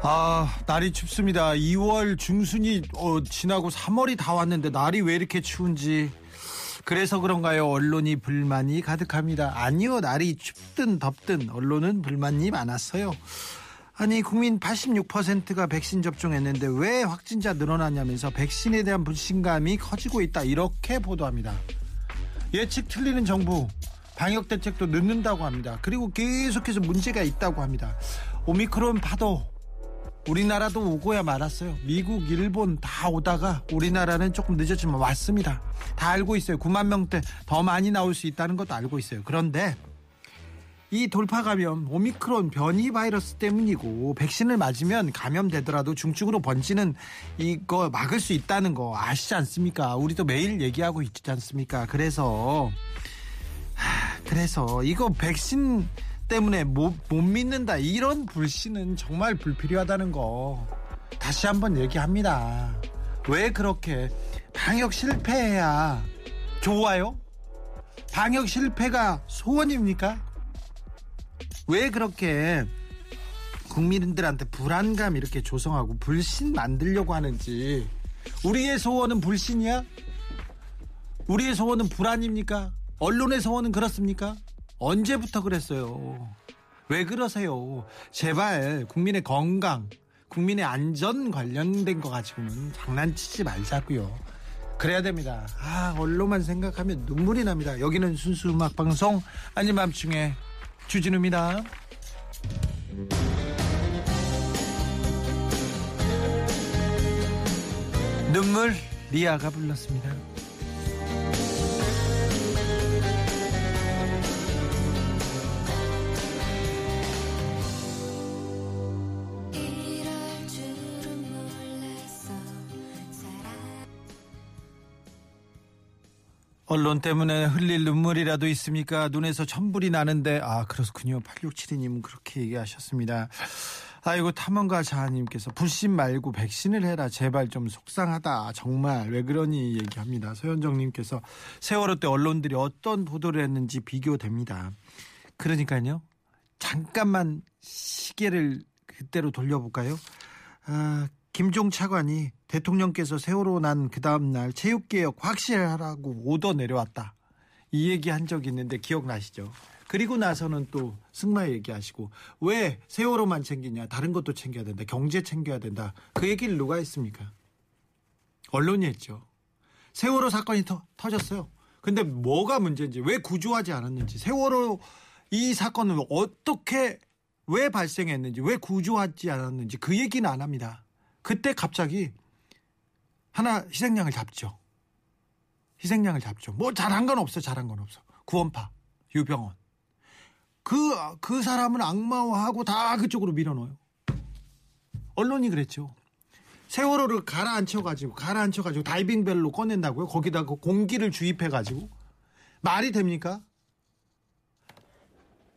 아, 날이 춥습니다. 2월 중순이 어, 지나고 3월이 다 왔는데 날이 왜 이렇게 추운지. 그래서 그런가요? 언론이 불만이 가득합니다. 아니요, 날이 춥든 덥든 언론은 불만이 많았어요. 아니, 국민 86%가 백신 접종했는데 왜 확진자 늘어나냐면서 백신에 대한 불신감이 커지고 있다. 이렇게 보도합니다. 예측 틀리는 정부, 방역 대책도 늦는다고 합니다. 그리고 계속해서 문제가 있다고 합니다. 오미크론 파도 우리나라도 오고야 말았어요. 미국, 일본 다 오다가 우리나라는 조금 늦었지만 왔습니다. 다 알고 있어요. 9만 명대 더 많이 나올 수 있다는 것도 알고 있어요. 그런데 이 돌파 감염 오미크론 변이 바이러스 때문이고 백신을 맞으면 감염되더라도 중증으로 번지는 이거 막을 수 있다는 거 아시지 않습니까? 우리도 매일 얘기하고 있지 않습니까? 그래서 하, 그래서 이거 백신 때문에 못, 못 믿는다 이런 불신은 정말 불필요하다는 거 다시 한번 얘기합니다. 왜 그렇게 방역 실패해야 좋아요? 방역 실패가 소원입니까? 왜 그렇게 국민들한테 불안감 이렇게 조성하고 불신 만들려고 하는지 우리의 소원은 불신이야? 우리의 소원은 불안입니까? 언론의 소원은 그렇습니까? 언제부터 그랬어요? 왜 그러세요? 제발 국민의 건강, 국민의 안전 관련된 거 가지고는 장난치지 말자고요. 그래야 됩니다. 아, 언론만 생각하면 눈물이 납니다. 여기는 순수 음악 방송 아닌 밤중에 주진우입니다. 눈물 리아가 불렀습니다. 언론 때문에 흘릴 눈물이라도 있습니까? 눈에서 천불이 나는데 아 그렇군요. 8672님 그렇게 얘기하셨습니다. 아이고 탐험가 자하님께서 불신 말고 백신을 해라 제발 좀 속상하다 정말 왜 그러니 얘기합니다. 서현정님께서 세월호 때 언론들이 어떤 보도를 했는지 비교됩니다. 그러니까요 잠깐만 시계를 그때로 돌려볼까요? 아, 김종 차관이 대통령께서 세월호 난 그 다음날 체육개혁 확실하라고 오더 내려왔다. 이 얘기 한 적이 있는데 기억나시죠? 그리고 나서는 또 승마 얘기하시고 왜 세월호만 챙기냐? 다른 것도 챙겨야 된다. 경제 챙겨야 된다. 그 얘기를 누가 했습니까? 언론이 했죠. 세월호 사건이 터, 터졌어요. 근데 뭐가 문제인지 왜 구조하지 않았는지 세월호 이 사건은 어떻게 왜 발생했는지 왜 구조하지 않았는지 그 얘기는 안 합니다. 그때 갑자기 하나 희생양을 잡죠. 희생양을 잡죠. 뭐 잘한 건 없어, 잘한 건 없어. 구원파, 유병원. 그, 그 사람은 악마화하고 다 그쪽으로 밀어넣어요. 언론이 그랬죠. 세월호를 가라앉혀가지고, 가라앉혀가지고 다이빙벨로 꺼낸다고요? 거기다가 공기를 주입해가지고. 말이 됩니까?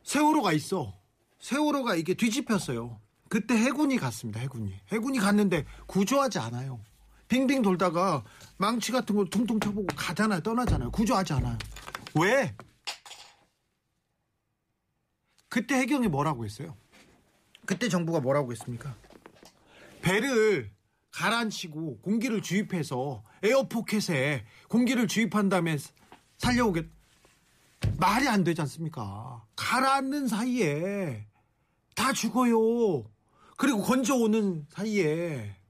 세월호가 있어. 세월호가 이게 뒤집혔어요. 그때 해군이 갔습니다. 해군이. 해군이 갔는데 구조하지 않아요. 빙빙 돌다가 망치 같은 거 퉁퉁 쳐보고 가잖아요. 떠나잖아요. 구조하지 않아요. 왜? 그때 해경이 뭐라고 했어요? 그때 정부가 뭐라고 했습니까? 배를 가라앉히고 공기를 주입해서 에어포켓에 공기를 주입한 다음에 살려오겠 말이 안 되지 않습니까? 가라앉는 사이에 다 죽어요. 그리고 건져오는 사이에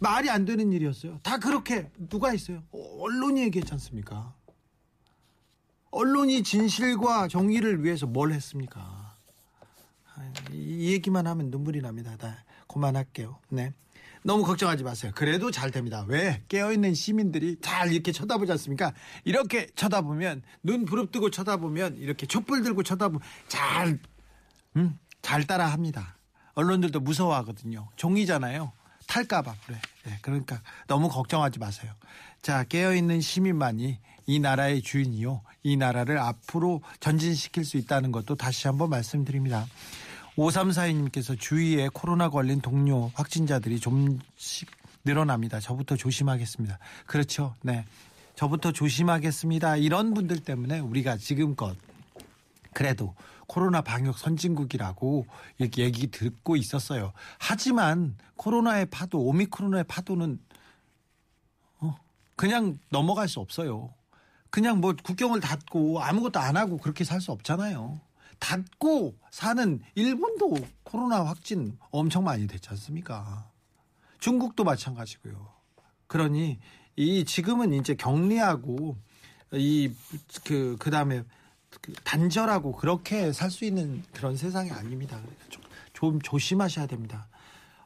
말이 안 되는 일이었어요. 다 그렇게 누가 했어요? 언론이 얘기했지 않습니까? 언론이 진실과 정의를 위해서 뭘 했습니까? 이 얘기만 하면 눈물이 납니다. 다 그만할게요. 네. 너무 걱정하지 마세요. 그래도 잘 됩니다. 왜? 깨어있는 시민들이 잘 이렇게 쳐다보지 않습니까? 이렇게 쳐다보면, 눈 부릅뜨고 쳐다보면, 이렇게 촛불 들고 쳐다보면 잘, 음, 잘 따라 합니다. 언론들도 무서워하거든요. 종이잖아요. 탈까봐 그래. 네, 그러니까 너무 걱정하지 마세요. 자 깨어있는 시민만이 이 나라의 주인이요. 이 나라를 앞으로 전진시킬 수 있다는 것도 다시 한번 말씀드립니다. 5342님께서 주위에 코로나 걸린 동료 확진자들이 좀씩 늘어납니다. 저부터 조심하겠습니다. 그렇죠. 네. 저부터 조심하겠습니다. 이런 분들 때문에 우리가 지금껏 그래도 코로나 방역 선진국이라고 이렇게 얘기 듣고 있었어요. 하지만 코로나의 파도, 오미크론의 파도는 어, 그냥 넘어갈 수 없어요. 그냥 뭐 국경을 닫고 아무것도 안 하고 그렇게 살 수 없잖아요. 닫고 사는 일본도 코로나 확진 엄청 많이 됐지 않습니까? 중국도 마찬가지고요. 그러니 이 지금은 이제 격리하고 이 그 그다음에 그 단절하고 그렇게 살 수 있는 그런 세상이 아닙니다. 좀, 좀 조심하셔야 됩니다.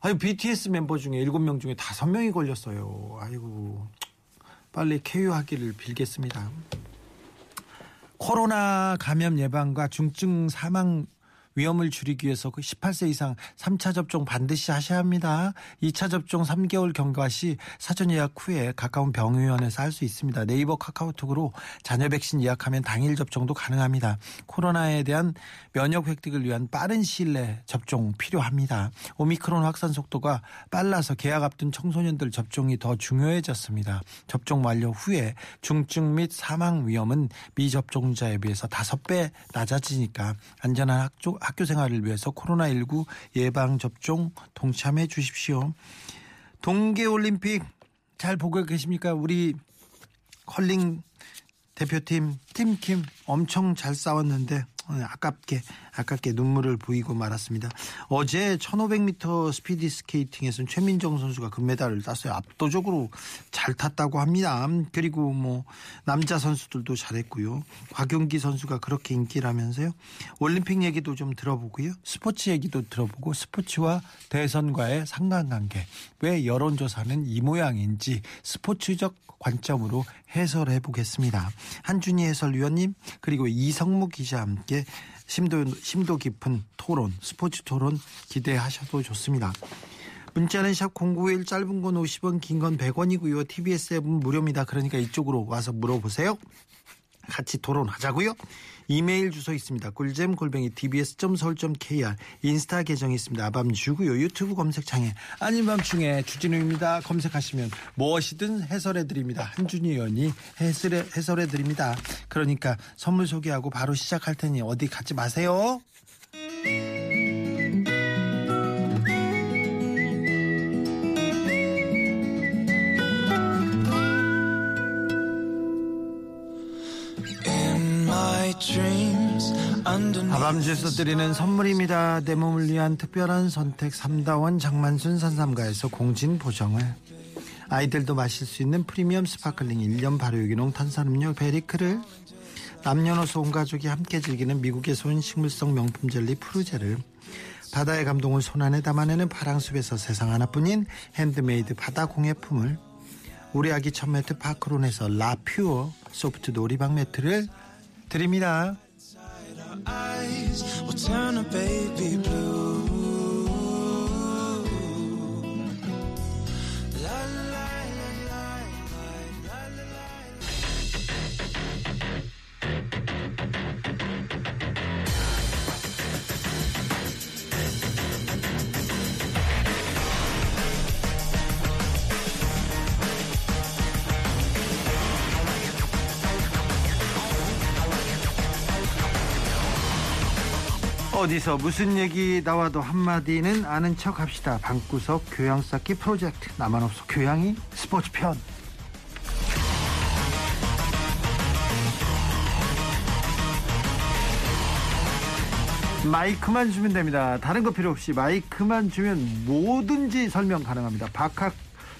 아유 BTS 멤버 중에 7명 중에 5명이 걸렸어요. 아이고 빨리 쾌유하기를 빌겠습니다. 코로나 감염 예방과 중증 사망 위험을 줄이기 위해서 그 18세 이상 3차 접종 반드시 하셔야 합니다. 2차 접종 3개월 경과 시 사전 예약 후에 가까운 병의원에서 할 수 있습니다. 네이버 카카오톡으로 자녀 백신 예약하면 당일 접종도 가능합니다. 코로나에 대한 면역 획득을 위한 빠른 시일 내 접종 필요합니다. 오미크론 확산 속도가 빨라서 계약 앞둔 청소년들 접종이 더 중요해졌습니다. 접종 완료 후에 중증 및 사망 위험은 미접종자에 비해서 5배 낮아지니까 안전한 학교, 학교 생활을 위해서 코로나19 예방 접종 동참해 주십시오. 동계 올림픽 잘 보고 계십니까? 우리 컬링 대표팀 팀킴 엄청 잘 싸웠는데 아깝게 아깝게 눈물을 보이고 말았습니다. 어제 1500m 스피드 스케이팅에서는 최민정 선수가 금메달을 땄어요. 압도적으로 잘 탔다고 합니다. 그리고 뭐 남자 선수들도 잘했고요. 곽윤기 선수가 그렇게 인기라면서요. 올림픽 얘기도 좀 들어보고요. 스포츠 얘기도 들어보고 스포츠와 대선과의 상관관계 왜 여론조사는 이 모양인지 스포츠적 관점으로 해설해 보겠습니다. 한준희 해설위원님 그리고 이성무 기자 함께 심도, 심도 깊은 토론, 스포츠 토론 기대하셔도 좋습니다. 문자는 샵 0951 짧은 건 50원 긴 건 100원이고요. TBS 앱은 무료입니다. 그러니까 이쪽으로 와서 물어보세요. 같이 토론하자고요. 이메일 주소 있습니다. 꿀잼 골뱅이 tbs.서울.kr 인스타 계정이 있습니다. 아밤주고요. 유튜브 검색창에 아닌 밤중에 주진우입니다. 검색하시면 무엇이든 해설해 드립니다. 한준희 의원이 해설해, 해설해 드립니다. 그러니까 선물 소개하고 바로 시작할 테니 어디 가지 마세요. 아밤주에서 드리는 선물입니다. 내 몸을 위한 특별한 선택 3다원 장만순 산삼가에서 공진 보정을. 아이들도 마실 수 있는 프리미엄 스파클링 1년 발효유기농 탄산음료 베리크를. 남녀노소 온 가족이 함께 즐기는 미국에서 온 식물성 명품 젤리 푸르제를. 바다의 감동을 손안에 담아내는 파랑숲에서 세상 하나뿐인 핸드메이드 바다 공예품을. 우리 아기 첫 매트 파크론에서 라퓨어 소프트 놀이방 매트를 드립니다. 어디서 무슨 얘기 나와도 한마디는 아는 척 합시다. 방구석 교양 쌓기 프로젝트. 나만 없어 교양이 스포츠 편. 마이크만 주면 됩니다. 다른 거 필요 없이 마이크만 주면 뭐든지 설명 가능합니다. 박학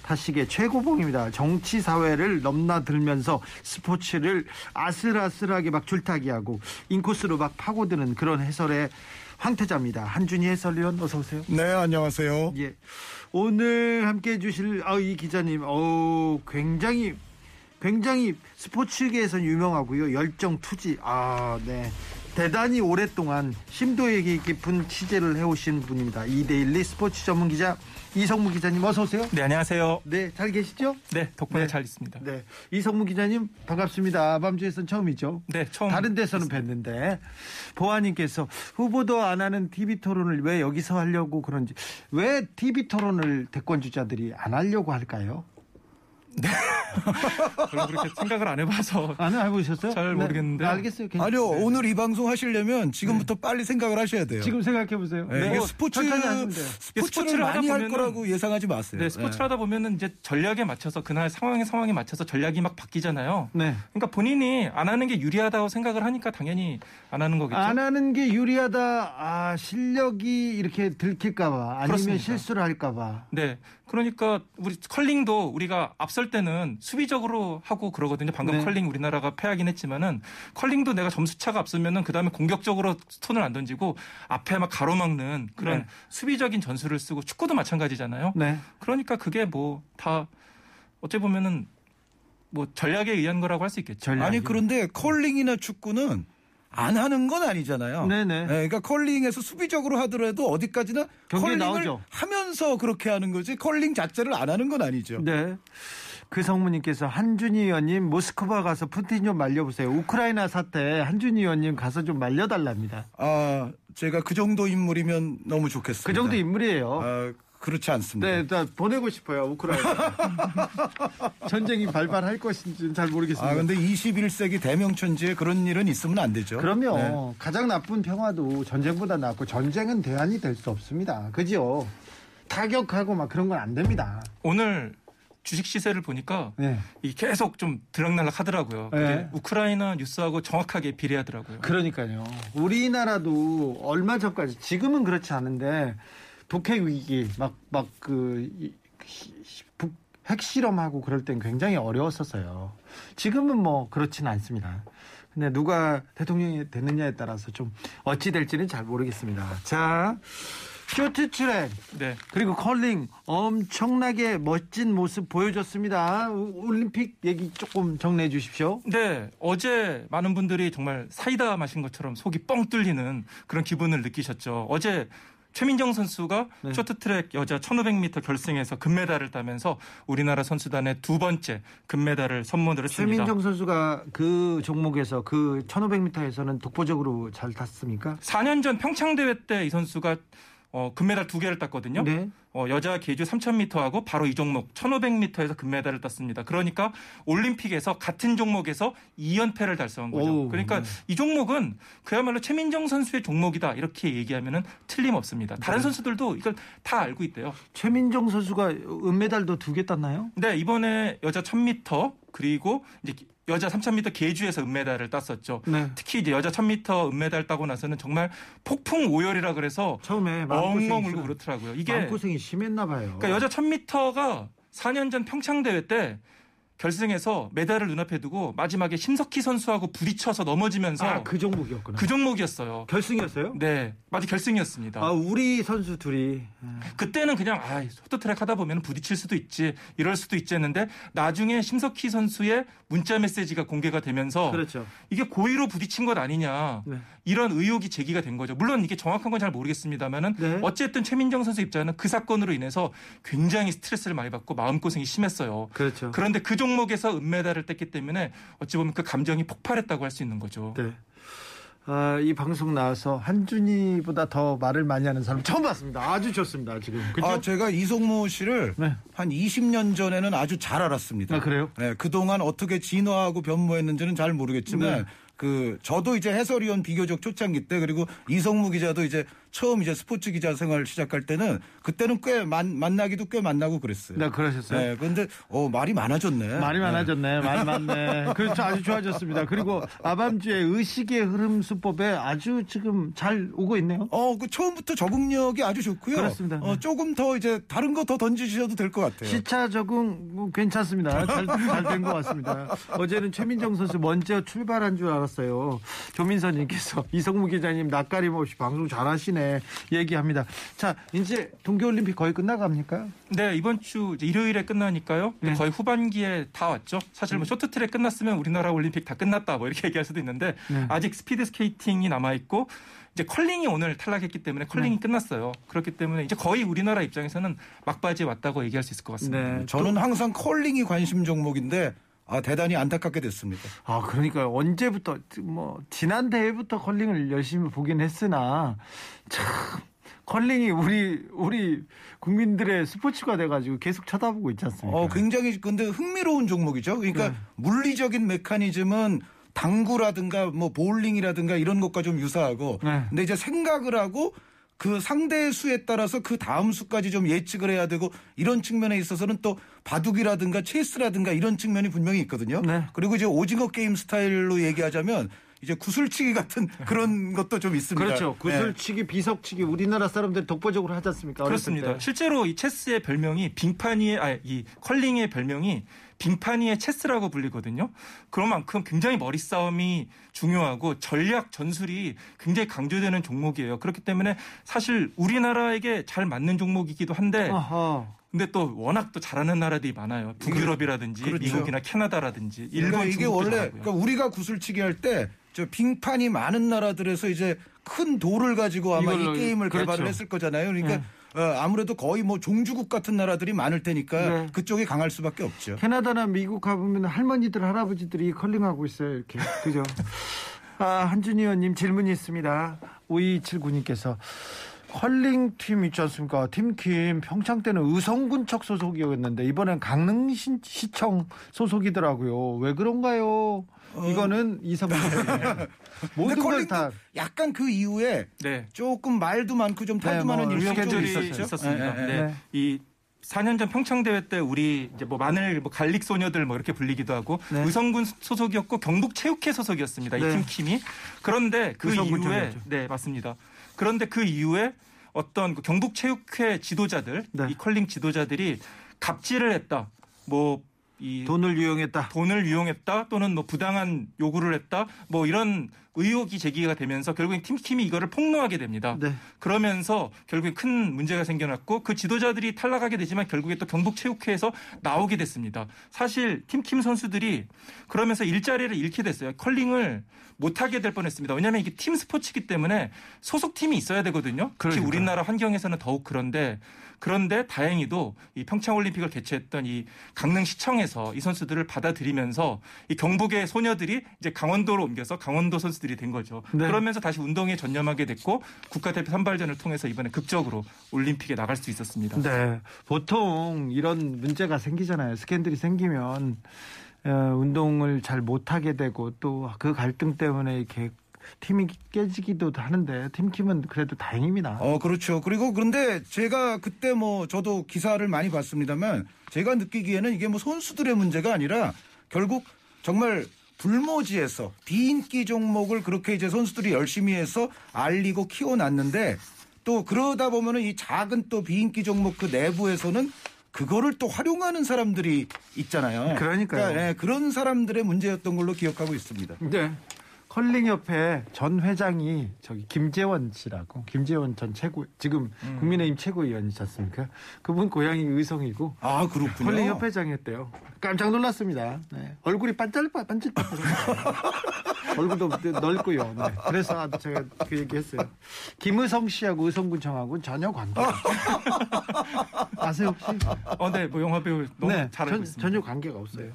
타식의 최고봉입니다. 정치 사회를 넘나들면서 스포츠를 아슬아슬하게 막 줄타기하고 인코스로 막 파고드는 그런 해설의 황태자입니다. 한준희 해설위원 어서 오세요. 네, 안녕하세요. 예. 오늘 함께 해 주실 아, 이 기자님 어 굉장히 굉장히 스포츠계에서 유명하고요. 열정 투지. 아, 네. 대단히 오랫동안 심도 깊은 취재를 해오신 분입니다. 이데일리 스포츠 전문 기자 이성무 기자님 어서 오세요. 네, 안녕하세요. 네, 잘 계시죠? 네, 덕분에 네. 잘 있습니다. 네, 이성무 기자님 반갑습니다. 아밤주에서는 처음이죠. 네, 처음. 다른 데서는 뵀는데 보아님께서 후보도 안 하는 TV 토론을 왜 여기서 하려고 그런지 왜 TV 토론을 대권 주자들이 안 하려고 할까요? 별로 그렇게 생각을 안 해봐서 안 해보셨어요? 잘 모르겠는데. 네, 알겠어요. 괜찮- 아니요 오늘 이 방송 하시려면 지금부터 빨리 생각을 하셔야 돼요. 지금 생각해 보세요. 네, 이게 스포츠. 스포츠를 스포츠를 하다 많이 할 보면은- 거라고 예상하지 마세요. 네, 스포츠를 하다 보면은 이제 전략에 맞춰서 그날 상황에 상황에 맞춰서 전략이 막 바뀌잖아요. 네. 그러니까 본인이 안 하는 게 유리하다고 생각을 하니까 당연히 안 하는 거겠죠. 안 하는 게 유리하다. 아, 실력이 이렇게 들킬까봐 아니면 그렇습니다. 실수를 할까봐. 네. 그러니까 우리 컬링도 우리가 앞설 때는 수비적으로 하고 그러거든요. 방금 네. 컬링 우리나라가 패하긴 했지만은 컬링도 내가 점수 차가 앞서면은 그다음에 공격적으로 스톤을 안 던지고 앞에 막 가로막는 그런 네. 수비적인 전술을 쓰고 축구도 마찬가지잖아요. 네. 그러니까 그게 뭐 다 어찌 보면은 뭐 전략에 의한 거라고 할 수 있겠죠. 전략. 아니 그런데 컬링이나 축구는 안 하는 건 아니잖아요. 네네. 그러니까 컬링에서 수비적으로 하더라도 어디까지나 컬링을 나오죠. 하면서 그렇게 하는 거지 컬링 자체를 안 하는 건 아니죠. 네. 그 성무님께서 한준희 의원님 모스크바 가서 푸틴 좀 말려보세요. 우크라이나 사태 한준희 의원님 가서 좀 말려달랍니다. 아 제가 그 정도 인물이면 너무 좋겠습니다. 그 정도 인물이에요. 아, 그렇지 않습니다. 네, 나 보내고 싶어요 우크라이나. 전쟁이 발발할 것인지는 잘 모르겠습니다. 아 근데 21세기 대명천지에 그런 일은 있으면 안 되죠. 그럼요. 네. 가장 나쁜 평화도 전쟁보다 낫고 전쟁은 대안이 될 수 없습니다. 그죠? 타격하고 막 그런 건 안 됩니다. 오늘 주식 시세를 보니까 네. 이 계속 좀 들락날락 하더라고요. 네. 우크라이나 뉴스하고 정확하게 비례하더라고요. 그러니까요. 우리나라도 얼마 전까지 지금은 그렇지 않은데 북핵 위기 막 막 그 북 핵실험하고 그럴 땐 굉장히 어려웠었어요. 지금은 뭐 그렇진 않습니다. 근데 누가 대통령이 됐느냐에 따라서 좀 어찌 될지는 잘 모르겠습니다. 자, 쇼트 트랙 네. 그리고 컬링 엄청나게 멋진 모습 보여줬습니다. 우- 올림픽 얘기 조금 정리해 주십시오. 네, 어제 많은 분들이 정말 사이다 마신 것처럼 속이 뻥 뚫리는 그런 기분을 느끼셨죠. 어제 최민정 선수가 네. 쇼트트랙 여자 1500m 결승에서 금메달을 따면서 우리나라 선수단의 두 번째 금메달을 선물을 했습니다. 최민정 선수가 그 종목에서 그 1500m에서는 독보적으로 잘 탔습니까? 4년 전 평창 대회 때 이 선수가 어, 금메달 두 개를 땄거든요. 네. 어, 여자 계주 3000m하고 바로 이 종목 1500m에서 금메달을 땄습니다. 그러니까 올림픽에서 같은 종목에서 2연패를 달성한 거죠. 오, 그러니까 네. 이 종목은 그야말로 최민정 선수의 종목이다 이렇게 얘기하면은 틀림없습니다. 다른 네. 선수들도 이걸 다 알고 있대요. 최민정 선수가 은메달도 두 개 땄나요? 네, 이번에 여자 1000m 그리고 이제 여자 3000m 계주에서 은메달을 땄었죠. 네. 특히 이제 여자 1000m 은메달 따고 나서는 정말 폭풍 오열이라 그래서 처음에 엉엉 울고 그렇더라고요. 이게 마음고생이 심했나 봐요. 그러니까 여자 1000m가 4년 전 평창 대회 때 결승에서 메달을 눈앞에 두고 마지막에 심석희 선수하고 부딪혀서 넘어지면서 아, 그 종목이었구나. 그 종목이었어요. 결승이었어요? 네, 맞아 결승이었습니다. 아, 우리 선수 둘이 그때는 그냥 아, 쇼트트랙 하다 보면 부딪힐 수도 있지, 이럴 수도 있지 했는데 나중에 심석희 선수의 문자 메시지가 공개가 되면서 그렇죠. 이게 고의로 부딪힌 것 아니냐 네. 이런 의혹이 제기가 된 거죠. 물론 이게 정확한 건 잘 모르겠습니다만은 네. 어쨌든 최민정 선수 입장에는 그 사건으로 인해서 굉장히 스트레스를 많이 받고 마음 고생이 심했어요. 그렇죠. 그런데 그종 목에서 은메달을 땄기 때문에 어찌 보면 그 감정이 폭발했다고 할 수 있는 거죠. 네. 아, 이 방송 나와서 한준이보다 더 말을 많이 하는 사람 처음 봤습니다. 아주 좋습니다. 지금. 그죠? 아, 제가 이성무 씨를 네. 한 20년 전에는 아주 잘 알았습니다. 아, 그래요? 네, 그동안 어떻게 진화하고 변모했는지는 잘 모르겠지만 네. 그 저도 이제 해설위원 비교적 초창기 때 그리고 이성무 기자도 이제 처음 이제 스포츠 기자 생활 시작할 때는 그때는 꽤 만, 만나기도 꽤 만나고 그랬어요. 네, 그러셨어요. 네, 그런데 어 말이 많아졌네. 말이 많아졌네. 말이 많네. 그렇죠. 아주 좋아졌습니다. 그리고 아밤주의 의식의 흐름 수법에 아주 지금 잘 오고 있네요. 어, 그 처음부터 적응력이 아주 좋고요. 그렇습니다. 어, 조금 더 이제 다른 거 더 던지셔도 될 것 같아요. 시차 적응 뭐 괜찮습니다. 잘된것 같습니다. 어제는 최민정 선수 먼저 출발한 줄 알았어요. 조민선님께서 이성무 기자님 낯가림 없이 방송 잘하시네. 때문에 얘기합니다. 자, 이제 동계올림픽 거의 끝나갑니까? 네, 이번 주 이제 일요일에 끝나니까요. 네. 거의 후반기에 다 왔죠. 사실 뭐 쇼트트랙 끝났으면 우리나라 올림픽 다 끝났다 뭐 이렇게 얘기할 수도 있는데 네. 아직 스피드 스케이팅이 남아 있고 이제 컬링이 오늘 탈락했기 때문에 컬링이 네. 끝났어요. 그렇기 때문에 이제 거의 우리나라 입장에서는 막바지에 왔다고 얘기할 수 있을 것 같습니다. 네. 저는 항상 컬링이 관심 종목인데 아 대단히 안타깝게 됐습니다. 아, 그러니까 언제부터 뭐 지난 대회부터 컬링을 열심히 보긴 했으나 참 컬링이 우리 우리 국민들의 스포츠가 돼가지고 계속 쳐다보고 있지 않습니까? 어, 굉장히 근데 흥미로운 종목이죠. 그러니까 네. 물리적인 메커니즘은 당구라든가 뭐 볼링이라든가 이런 것과 좀 유사하고 네. 근데 이제 생각을 하고 그 상대의 수에 따라서 그 다음 수까지 좀 예측을 해야 되고 이런 측면에 있어서는 또 바둑이라든가 체스라든가 이런 측면이 분명히 있거든요. 네. 그리고 이제 오징어 게임 스타일로 얘기하자면 이제 구슬치기 같은 그런 것도 좀 있습니다. 그렇죠. 네. 구슬치기, 비석치기 우리나라 사람들이 독보적으로 하지 않습니까? 그렇습니다. 때. 실제로 이 체스의 별명이 빙판이의 아이 컬링의 별명이 빙판이의 체스라고 불리거든요. 그런 만큼 굉장히 머리 싸움이 중요하고 전략 전술이 굉장히 강조되는 종목이에요. 그렇기 때문에 사실 우리나라에게 잘 맞는 종목이기도 한데 아하. 근데 또 워낙 또 잘하는 나라들이 많아요. 북유럽이라든지 그렇죠. 미국이나 캐나다라든지 일본, 그러니까 이게 중국도 원래 잘하고요. 그러니까 우리가 구슬치기 할 때 저 빙판이 많은 나라들에서 이제 큰 돌을 가지고 아마 이걸로, 이 게임을 그렇죠. 개발을 했을 거잖아요. 그러니까 네. 어, 아무래도 거의 뭐 종주국 같은 나라들이 많을 테니까 네. 그쪽이 강할 수밖에 없죠. 캐나다나 미국 가보면 할머니들 할아버지들이 컬링하고 있어요 이렇게. 그죠? 아 한준희 의원님 질문이 있습니다. 5279님께서 컬링 팀 있지 않습니까? 팀킴 평창 때는 의성군청 소속이었는데 이번엔 강릉시청 소속이더라고요. 왜 그런가요 이거는 의성군 모든 근데 걸다 약간 그 이후에 네. 조금 말도 많고 좀 탈도 뭐 많은 일이 좀 있었죠. 있었습니다. 예. 네. 네. 이 4년 전 평창 대회 때 우리 이제 뭐 마늘 뭐 garlic 소녀들 뭐 이렇게 불리기도 하고 네. 의성군 소속이었고 경북 체육회 소속이었습니다. 네. 이팀 킴이 그런데 그 이후에 의성군청이었죠. 네 맞습니다. 그런데 그 이후에 어떤 그 경북 체육회 지도자들 네. 이 컬링 지도자들이 갑질을 했다. 뭐 이 돈을 유용했다 돈을 이용했다 또는 뭐 부당한 요구를 했다 뭐 이런 의혹이 제기가 되면서 결국엔 팀킴이 이거를 폭로하게 됩니다. 네. 그러면서 결국에 큰 문제가 생겨났고 그 지도자들이 탈락하게 되지만 결국에 또 경북체육회에서 나오게 됐습니다. 사실 팀킴 선수들이 그러면서 일자리를 잃게 됐어요. 컬링을 못하게 될 뻔했습니다. 왜냐하면 이게 팀 스포츠이기 때문에 소속팀이 있어야 되거든요. 특히 그러니까요. 우리나라 환경에서는 더욱 그런데 그런데 다행히도 이 평창올림픽을 개최했던 이 강릉시청에서 이 선수들을 받아들이면서 이 경북의 소녀들이 이제 강원도로 옮겨서 강원도 선수들이 된 거죠. 네. 그러면서 다시 운동에 전념하게 됐고 국가대표 선발전을 통해서 이번에 극적으로 올림픽에 나갈 수 있었습니다. 네. 보통 이런 문제가 생기잖아요. 스캔들이 생기면 어, 운동을 잘 못하게 되고 또 그 갈등 때문에 이렇게 팀이 깨지기도 하는데 팀킴은 그래도 다행입니다. 어, 그렇죠. 그리고 그런데 제가 그때 뭐 저도 기사를 많이 봤습니다만 제가 느끼기에는 이게 뭐 선수들의 문제가 아니라 결국 정말 불모지에서 비인기 종목을 그렇게 이제 선수들이 열심히 해서 알리고 키워놨는데 또 그러다 보면은 이 작은 또 비인기 종목 그 내부에서는 그거를 또 활용하는 사람들이 있잖아요. 그러니까요. 예, 그런 사람들의 문제였던 걸로 기억하고 있습니다. 네. 컬링협회 전 회장이 저기 김재원 씨라고 김재원 전 최고 지금 국민의힘 최고위원이지 않습니까? 그분 고향이 의성이고 아, 그렇군요. 컬링협회장이었대요. 깜짝 놀랐습니다. 네. 얼굴이 반짝 반짝 얼굴도 넓고요. 네. 그래서 제가 그 얘기했어요. 김의성 씨하고 의성군청하고는 전혀 관계. 아세요 혹시? 어, 네, 뭐 영화 배우 너무 네, 잘 알고 전, 있습니다. 전혀 관계가 없어요.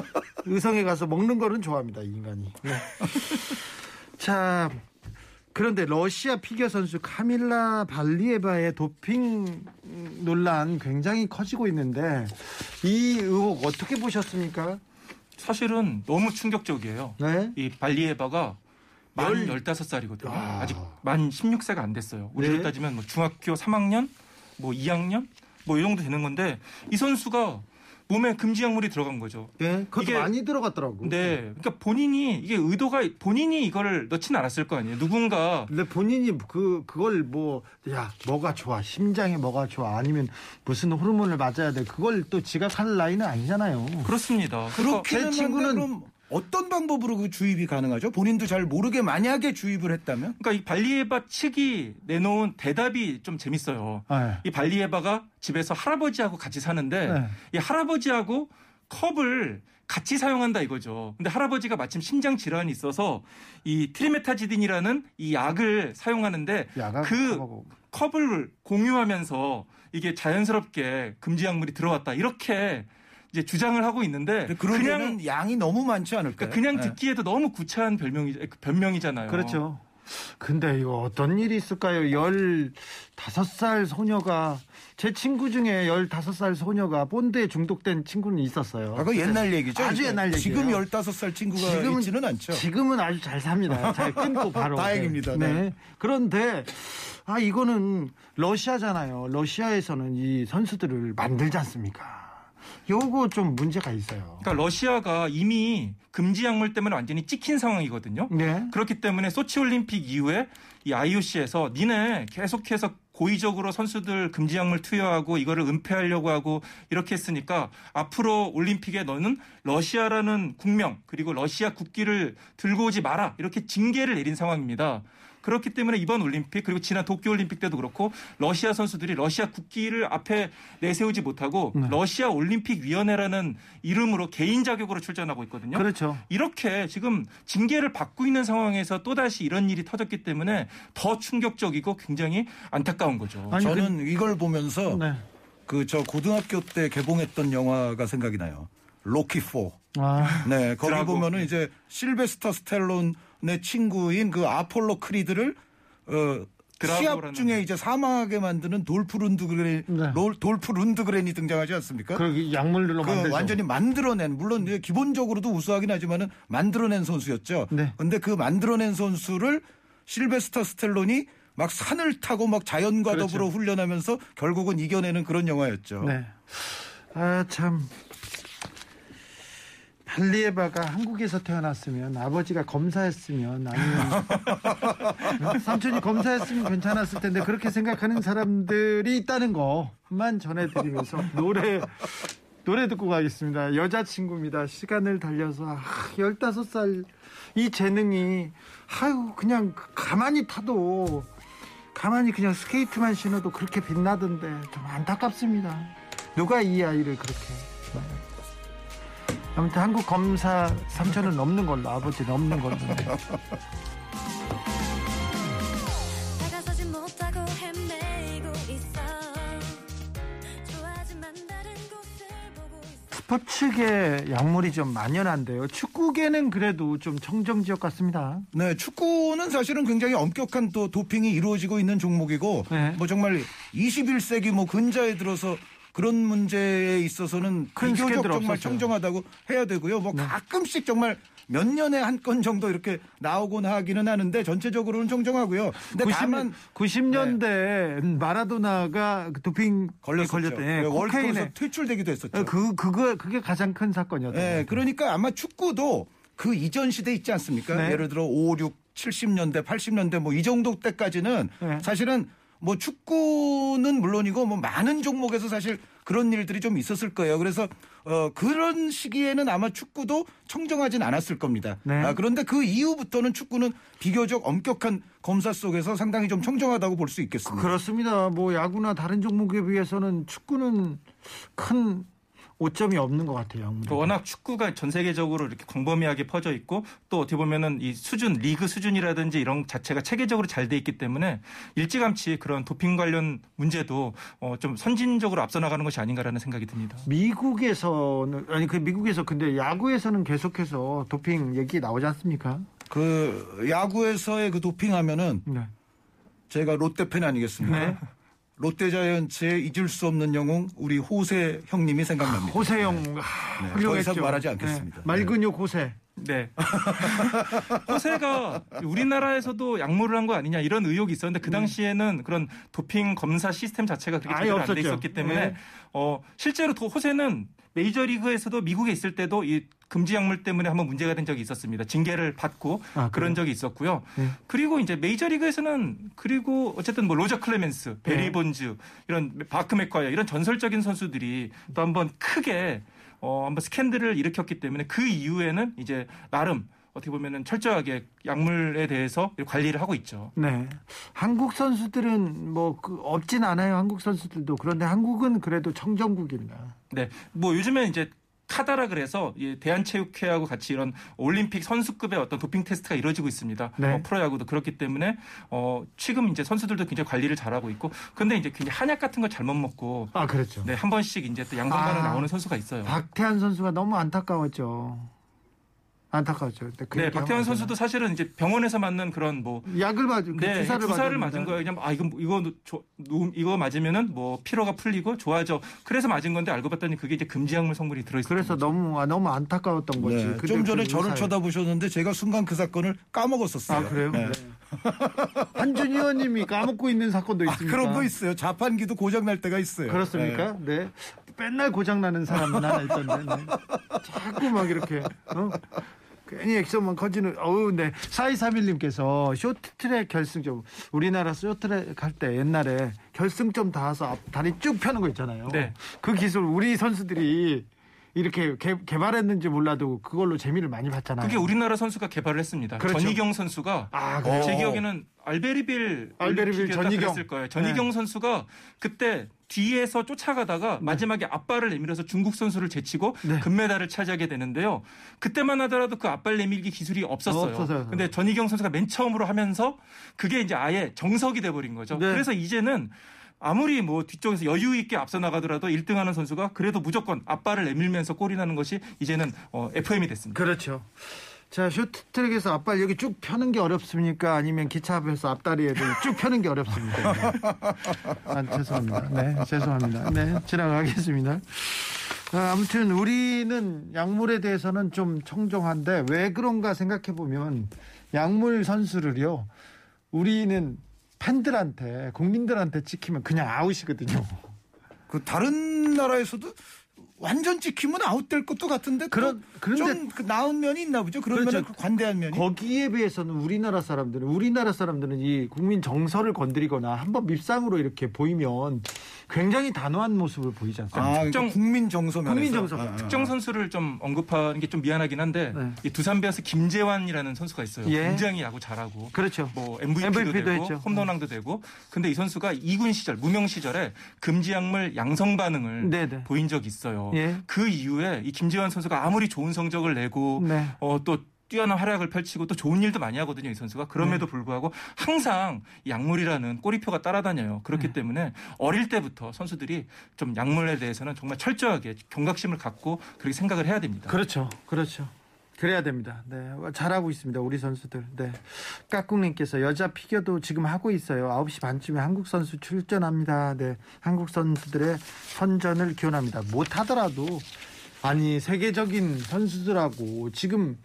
의성에 가서 먹는 거는 좋아합니다, 이 인간이. 네. 자, 그런데 러시아 피겨 선수 카밀라 발리에바의 도핑 논란 굉장히 커지고 있는데 이 의혹 어떻게 보셨습니까? 사실은 너무 충격적이에요. 네. 이 발리에바가 만 열- 15살이거든요. 아. 아직 만 16세가 안 됐어요. 우리로 네. 따지면 뭐 중학교 3학년, 뭐 2학년, 뭐 이 정도 되는 건데 이 선수가 몸에 금지 약물이 들어간 거죠. 네, 그것도 이게- 많이 들어갔더라고. 네, 그러니까 본인이 이게 의도가 본인이 이거를 넣지는 않았을 거 아니에요. 누군가 근데 본인이 그 그걸 뭐 야 뭐가 좋아 심장에 뭐가 좋아 아니면 무슨 호르몬을 맞아야 돼 그걸 또 지각할 나이는 아니잖아요. 그렇습니다. 그렇기는 제 친구는 어떤 방법으로 그 주입이 가능하죠? 본인도 잘 모르게 만약에 주입을 했다면? 그러니까 이 발리에바 측이 내놓은 대답이 좀 재밌어요. 네. 이 발리에바가 집에서 할아버지하고 같이 사는데 네. 이 할아버지하고 컵을 같이 사용한다 이거죠. 근데 할아버지가 마침 심장 질환이 있어서 이 trimetazidine이라는 이 약을 사용하는데 그. 컵을 공유하면서 이게 자연스럽게 금지 약물이 들어왔다 이렇게 이제 주장을 하고 있는데 그냥 양이 너무 많지 않을까요? 그러니까 그냥 네. 듣기에도 너무 구차한 별명이 변명이잖아요. 그렇죠. 근데 이거 어떤 일이 있을까요? 15살 소녀가 제 친구 중에 15살 소녀가 본드에 중독된 친구는 있었어요. 아, 그 옛날 얘기죠? 아주 옛날 얘기예요. 지금 15살 친구가 있지는 않죠. 지금은 아주 잘 삽니다. 잘 끊고 바로. 다행입니다. 네. 네. 그런데 아 이거는 러시아잖아요. 러시아에서는 이 선수들을 만들지 않습니까? 요거 좀 문제가 있어요. 그러니까 러시아가 이미 금지 약물 때문에 완전히 찍힌 상황이거든요. 네. 그렇기 때문에 소치 올림픽 이후에 이 IOC에서 니네 계속해서 고의적으로 선수들 금지 약물 투여하고 이거를 은폐하려고 하고 이렇게 했으니까 앞으로 올림픽에 너는 러시아라는 국명 그리고 러시아 국기를 들고 오지 마라 이렇게 징계를 내린 상황입니다. 그렇기 때문에 이번 올림픽 그리고 지난 도쿄 올림픽 때도 그렇고 러시아 선수들이 러시아 국기를 앞에 내세우지 못하고 네. 러시아 올림픽 위원회라는 이름으로 개인 자격으로 출전하고 있거든요. 그렇죠. 이렇게 지금 징계를 받고 있는 상황에서 또다시 이런 일이 터졌기 때문에 더 충격적이고 굉장히 안타까운 거죠. 아니, 저는 이걸 보면서 네. 그저 고등학교 때 개봉했던 영화가 생각이 나요. 로키 4. 아, 네, 거기 드라고. 보면은 이제 실베스터 스텔론 의 친구인 그 아폴로 크리드를 어 시합 중에 이제 사망하게 만드는 돌프 룬드그렌 네. 롤- 돌프 룬드그렌이 등장하지 않습니까? 그 약물로 그 만들죠. 완전히 만들어낸 물론 이제 기본적으로도 우수하긴 하지만은 만들어낸 선수였죠. 네. 근데 그 만들어낸 선수를 실베스터 스텔론이 막 산을 타고 막 자연과 그렇죠. 더불어 훈련하면서 결국은 이겨내는 그런 영화였죠. 네. 아, 참. 발리에바가 한국에서 태어났으면 아버지가 검사했으면 아니면 삼촌이 검사했으면 괜찮았을 텐데 그렇게 생각하는 사람들이 있다는 것만 전해드리면서 노래 노래 듣고 가겠습니다. 여자친구입니다. 시간을 달려서 아, 15살 이 재능이 아유 그냥 가만히 타도 가만히 그냥 스케이트만 신어도 그렇게 빛나던데 좀 안타깝습니다. 누가 이 아이를 그렇게? 아무튼 한국 검사 삼촌은 넘는 걸로 아버지는 없는 걸로 다가서지 못하고 헤매고 있어 좋아하지만 다른 곳을 보고 있어 스포츠계 약물이 좀 만연한데요. 축구계는 그래도 좀 청정 지역 같습니다. 네, 축구는 사실은 굉장히 엄격한 또 도핑이 이루어지고 있는 종목이고 네. 뭐 정말 21세기 뭐 근자에 들어서 그런 문제에 있어서는 큰 비교적 정말 없었죠. 청정하다고 해야 되고요. 네. 뭐 가끔씩 정말 몇 년에 한 건 정도 이렇게 나오곤 하기는 하는데 전체적으로는 청정하고요. 근데 90, 다만 90년대 마라도나가 그 도핑 걸렸었죠. 걸렸대. 네, 월드컵에서 퇴출되기도 했었죠. 그 그거 그게 가장 큰 사건이었던 네. 그러니까 아마 축구도 그 이전 시대 있지 않습니까? 네. 예를 들어 5, 6, 70년대, 80년대 뭐 이 정도 때까지는 네. 사실은 뭐 축구는 물론이고 뭐 많은 종목에서 사실 그런 일들이 좀 있었을 거예요. 그래서 어 그런 시기에는 아마 축구도 청정하진 않았을 겁니다. 네. 아, 그런데 그 이후부터는 축구는 비교적 엄격한 검사 속에서 상당히 좀 청정하다고 볼 수 있겠습니다. 그렇습니다. 뭐 야구나 다른 종목에 비해서는 축구는 큰 오점이 없는 것 같아요. 그 워낙 축구가 전 세계적으로 이렇게 광범위하게 퍼져 있고 또 어떻게 보면은 이 수준 리그 수준이라든지 이런 자체가 체계적으로 잘 돼 있기 때문에 일찌감치 그런 도핑 관련 문제도 어, 좀 선진적으로 앞서 나가는 것이 아닌가라는 생각이 듭니다. 미국에서는 아니 그 미국에서 근데 야구에서는 계속해서 도핑 얘기 나오지 않습니까? 그 야구에서의 그 도핑하면은 네. 제가 롯데 팬 아니겠습니까? 네. 롯데자이언츠의 잊을 수 없는 영웅 우리 호세 형님이 생각납니다. 호세영 네, 훌륭했죠. 더 이상 말하지 않겠습니다. 네. 말근육 호세. 네. 호세가 우리나라에서도 약물을 한 거 아니냐 이런 의혹이 있었는데 그 당시에는 그런 도핑 검사 시스템 자체가 그렇게 네. 제대로 안돼 없었죠. 있었기 때문에 네. 어, 실제로 도- 호세는 메이저리그에서도 미국에 있을 때도 이 금지 약물 때문에 한번 문제가 된 적이 있었습니다. 징계를 받고 아? 그런 적이 있었고요. 네. 그리고 이제 메이저리그에서는 그리고 어쨌든 뭐 로저 클레멘스, 베리 네. 본즈 이런 마크 맥과이어 이런 전설적인 선수들이 또 한번 크게 어, 한번 스캔들을 일으켰기 때문에 그 이후에는 이제 나름 어떻게 보면은 철저하게 약물에 대해서 관리를 하고 있죠. 네. 한국 선수들은 뭐 그 없진 않아요. 한국 선수들도 그런데 한국은 그래도 청정국입니다. 네. 뭐 요즘에 이제 카다라 그래서 이 대한체육회하고 같이 이런 올림픽 선수급의 어떤 도핑 테스트가 이루어지고 있습니다. 네. 어, 프로야구도 그렇기 때문에 어, 지금 이제 선수들도 굉장히 관리를 잘하고 있고, 근데 이제 굉장히 한약 같은 거 잘못 먹고 아 그렇죠. 네, 한 번씩 이제 또 양성반응 아. 나오는 선수가 있어요. 박태환 선수가 너무 안타까웠죠. 안타까웠죠. 근데 네, 박태환 선수도 사실은 이제 병원에서 맞는 그런 뭐 약을 맞은 그 네, 주사를, 주사를. 맞은 거예요. 그냥 아 이거 이거 조- 노- 이거 맞으면은 뭐 피로가 풀리고 좋아져. 그래서 맞은 건데 알고 봤더니 그게 이제 금지약물 성분이 들어 있어요. 그래서 너무 아, 너무 안타까웠던 거지. 네, 좀 전에 그 저를 의사에- 쳐다보셨는데 제가 순간 그 사건을 까먹었었어요. 아 그래요? 네. 네. 한준 의원님이 까먹고 있는 사건도 아, 있습니까? 그런 거 있어요. 자판기도 고장 날 때가 있어요. 그렇습니까? 네. 맨날 고장 나는 사람은 하나 있던데. 네. 자꾸 막 이렇게 어? 괜히 액션만 커지는 어우 네. 4231님께서 쇼트트랙 결승점 우리나라 쇼트트랙 할 때 옛날에 결승점 닿아서 앞 다리 쭉 펴는 거 있잖아요. 네. 그 기술 우리 선수들이 이렇게 개, 개발했는지 몰라도 그걸로 재미를 많이 봤잖아요. 그게 우리나라 선수가 개발을 했습니다. 그렇죠. 전희경 선수가 아, 그래요? 제 기억에는 알베리빌 알베리빌 전희경. 거예요. 전희경 네. 선수가 그때 뒤에서 쫓아가다가 마지막에 앞발을 내밀어서 중국 선수를 제치고 네. 금메달을 차지하게 되는데요. 그때만 하더라도 그 앞발 내밀기 기술이 없었어요. 없어서요. 근데 전희경 선수가 맨 처음으로 하면서 그게 이제 아예 정석이 돼 버린 거죠. 네. 그래서 이제는 아무리 뭐 뒤쪽에서 여유 있게 앞서 나가더라도 1등하는 선수가 그래도 무조건 앞발을 내밀면서 골이 나는 것이 이제는 어, FM이 됐습니다. 그렇죠. 자, 쇼트트랙에서 앞발 여기 쭉 펴는 게 어렵습니까? 아니면 기차 앞에서 앞다리에도 쭉 펴는 게 어렵습니까? 아, 죄송합니다. 네, 죄송합니다. 네, 지나가겠습니다. 아, 아무튼 우리는 약물에 대해서는 좀 청정한데 왜 그런가 생각해 보면 약물 선수를요. 우리는 팬들한테 국민들한테 찍히면 그냥 아웃이거든요. 그 다른 나라에서도 완전 찍히면 아웃될 것도 같은데 그런- 그런데- 좀그 나은 면이 있나 보죠. 그런 그렇죠. 면은 그 관대한 면이. 거기에 비해서는 우리나라 사람들은 우리나라 사람들은 이 국민 정서를 건드리거나 한번 밉상으로 이렇게 보이면 굉장히 단호한 모습을 보이지 아, 않습니까? 그러니까 특정- 국민 정서 면에서. 국민 정서. 아, 아, 아. 특정 선수를 좀 언급하는 게 좀 미안하긴 한데 네. 이 두산 베어스 김재환이라는 선수가 있어요. 예. 굉장히 야구 잘하고 그렇죠. 뭐 MVP도, MVP 도 되고 했죠. 홈런왕도 되고 근데 이 선수가 2군 시절 무명 시절에 금지약물 양성 반응을 네네. 보인 적이 있어요. 예. 그 이후에 이 김재환 선수가 아무리 좋은 성적을 내고 네. 어, 또 뛰어난 활약을 펼치고 또 좋은 일도 많이 하거든요, 이 선수가. 그럼에도 네. 불구하고 항상 이 약물이라는 꼬리표가 따라다녀요. 네. 그렇기 때문에 어릴 때부터 선수들이 좀 약물에 대해서는 정말 철저하게 경각심을 갖고 그렇게 생각을 해야 됩니다. 그렇죠. 그렇죠. 그래야 됩니다. 네. 잘하고 있습니다. 우리 선수들. 네. 까꿍님께서 여자 피겨도 지금 하고 있어요. 9시 반쯤에 한국 선수 출전합니다. 네. 한국 선수들의 선전을 기원합니다. 못하더라도 아니 세계적인 선수들하고 지금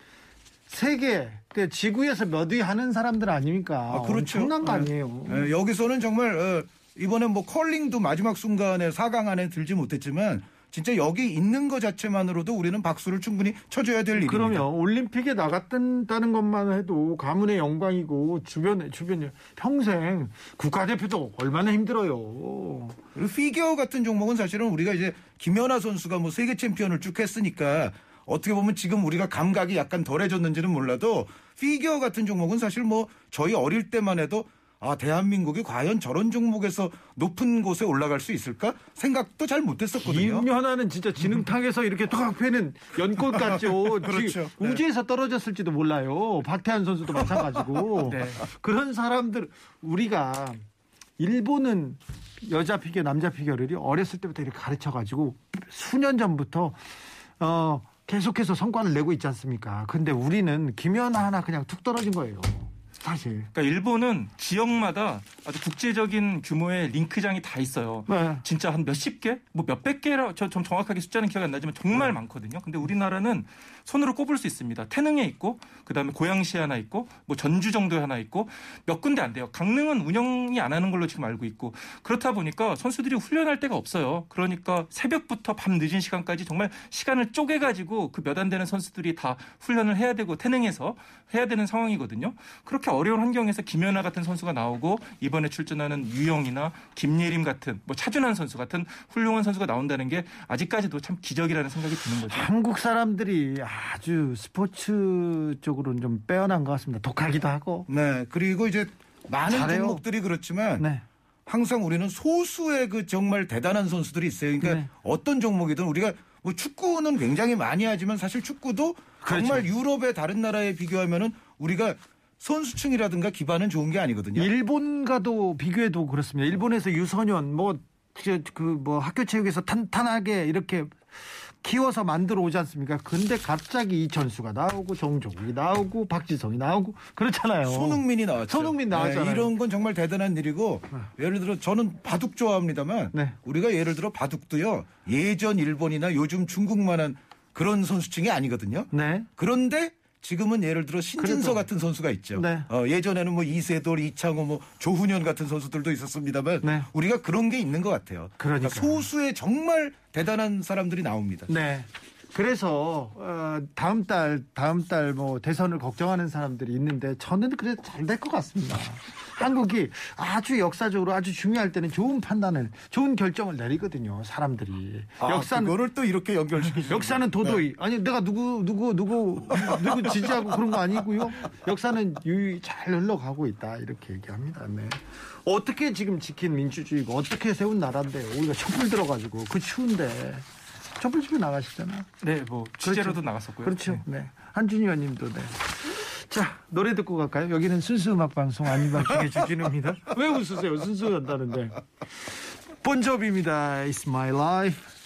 세계 그 지구에서 몇 위 하는 사람들 아닙니까? 아, 그렇죠. 엄청난 거 네. 아니에요. 예, 여기서는 정말 어, 이번에 뭐 컬링도 마지막 순간에 4강 안에 들지 못했지만 진짜 여기 있는 것 자체만으로도 우리는 박수를 충분히 쳐줘야 될 일입니다. 그럼요. 올림픽에 나갔다는 것만 해도 가문의 영광이고 주변에 주변에 평생 국가대표도 얼마나 힘들어요. 피겨 같은 종목은 사실은 우리가 이제 김연아 선수가 뭐 세계 챔피언을 쭉 했으니까 어떻게 보면 지금 우리가 감각이 약간 덜해졌는지는 몰라도 피겨 같은 종목은 사실 뭐 저희 어릴 때만 해도 아 대한민국이 과연 저런 종목에서 높은 곳에 올라갈 수 있을까 생각도 잘 못했었거든요. 김연아는 진짜 지능탕에서 이렇게 톡 패는 연꽃 같죠. 그렇죠. 네. 우주에서 떨어졌을지도 몰라요. 박태환 선수도 마찬가지고. 네. 그런 사람들 우리가 일본은 여자 피겨, 남자 피겨를 어렸을 때부터 이렇게 가르쳐 가지고 수년 전부터 어 계속해서 성과를 내고 있지 않습니까? 근데 우리는 김연아 하나 그냥 툭 떨어진 거예요. 사실. 그러니까 일본은 지역마다 아주 국제적인 규모의 링크장이 다 있어요. 네. 진짜 한 몇십 개? 뭐 몇백 개라 저좀 정확하게 숫자는 기억이 안 나지만 정말 많거든요. 근데 우리나라는 손으로 꼽을 수 있습니다. 태릉에 있고 그다음에 고양시에 하나 있고 뭐 전주 정도에 하나 있고 몇 군데 안 돼요. 강릉은 운영이 안 하는 걸로 지금 알고 있고 그렇다 보니까 선수들이 훈련할 데가 없어요. 그러니까 새벽부터 밤 늦은 시간까지 정말 시간을 쪼개 가지고 그 몇 안 되는 선수들이 다 훈련을 해야 되고 태릉에서 해야 되는 상황이거든요. 그렇게 어려운 환경에서 김연아 같은 선수가 나오고 이번에 출전하는 유영이나 김예림 같은 뭐 차준환 선수 같은 훌륭한 선수가 나온다는 게 아직까지도 참 기적이라는 생각이 드는 거죠. 한국 사람들이 아주 스포츠 쪽으로는 좀 빼어난 것 같습니다. 독하기도 하고. 네. 그리고 이제 많은 잘해요. 종목들이 그렇지만 네. 항상 우리는 소수의 그 정말 대단한 선수들이 있어요. 그러니까 네. 어떤 종목이든 우리가 뭐 축구는 굉장히 많이 하지만 사실 축구도 그렇죠. 정말 유럽의 다른 나라에 비교하면은 우리가 선수층이라든가 기반은 좋은 게 아니거든요. 일본과도 비교해도 그렇습니다. 일본에서 유소년 뭐 그뭐 학교 체육에서 탄탄하게 이렇게 키워서 만들어 오지 않습니까? 근데 갑자기 이천수가 나오고 정종욱이 나오고 박지성이 나오고 그렇잖아요. 손흥민이 나왔죠. 손흥민 나왔잖아요. 네, 이런 건 정말 대단한 일이고 예를 들어 저는 바둑 좋아합니다만 네. 우리가 예를 들어 바둑도요 예전 일본이나 요즘 중국만한 그런 선수층이 아니거든요. 네. 그런데 지금은 예를 들어 신진서 그래도- 같은 선수가 있죠. 네. 어, 예전에는 뭐 이세돌, 이창호, 뭐 조훈현 같은 선수들도 있었습니다만 네. 우리가 그런 게 있는 것 같아요. 그러니까요. 소수의 정말 대단한 사람들이 나옵니다. 네. 그래서 어, 다음 달 다음 달 뭐 대선을 걱정하는 사람들이 있는데 저는 그래도 잘 될 것 같습니다. 한국이 아주 역사적으로 아주 중요할 때는 좋은 판단을 좋은 결정을 내리거든요. 사람들이 아, 역사는 그거를 또 이렇게 연결시키죠. 역사는 도도히 아니 내가 누구 누구 누구 누구 지지하고 그런 거 아니고요. 역사는 유유히 잘 흘러가고 있다 이렇게 얘기합니다. 네. 어떻게 지금 지킨 민주주의고 어떻게 세운 나라인데 우리가 촛불 들어가지고 그 추운데 촛불 집에 나가시잖아. 네, 뭐 취재로도 나갔었고요. 그렇죠. 네. 네. 한준희 의원님도 네. 자 노래 듣고 갈까요? 여기는 순수 음악 방송 아닌 방송의 주진우입니다. 왜 웃으세요? 순수 한다는데. 본조비입니다. It's my life.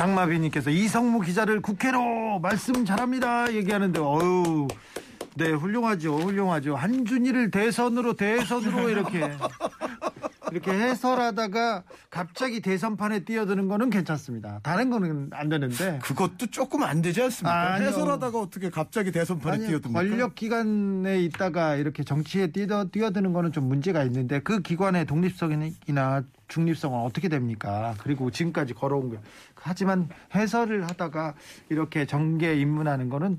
장마비님께서 이성무 기자를 국회로 말씀 잘합니다. 얘기하는데 어유 네 훌륭하죠 훌륭하죠. 한준희를 대선으로 대선으로 이렇게 이렇게 해설하다가 갑자기 대선판에 뛰어드는 거는 괜찮습니다 다른 거는 안 되는데 그것도 조금 안 되지 않습니까? 아니요. 해설하다가 어떻게 갑자기 대선판에 뛰어듭니까? 권력 기관에 있다가 이렇게 정치에 뛰어, 뛰어드는 거는 좀 문제가 있는데 그 기관의 독립성이나 중립성은 어떻게 됩니까? 그리고 지금까지 걸어온 거. 하지만 해설을 하다가 이렇게 정계에 입문하는 거는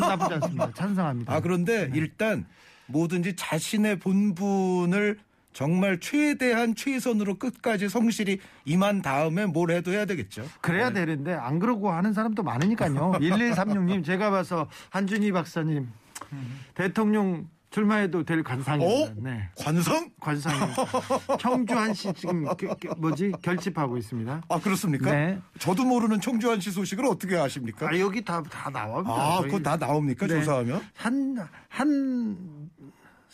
나쁘지 않습니다. 찬성합니다. 아 그런데 네. 일단 뭐든지 자신의 본분을 정말 최대한 최선으로 끝까지 성실히 임한 다음에 뭘 해도 해야 되겠죠. 그래야 되는데 안 그러고 하는 사람도 많으니까요. 1136님 제가 봐서 한준희 박사님 대통령 출마해도 될 관상입니다. 어? 네. 관성? 관상입니다. 청주한 씨 지금 겨- 겨- 뭐지 결집하고 있습니다. 아 그렇습니까? 네. 저도 모르는 청주한 씨 소식을 어떻게 아십니까? 아 여기 다 다 나옵니다. 아, 그거 다 나옵니까? 네. 조사하면? 한, 한,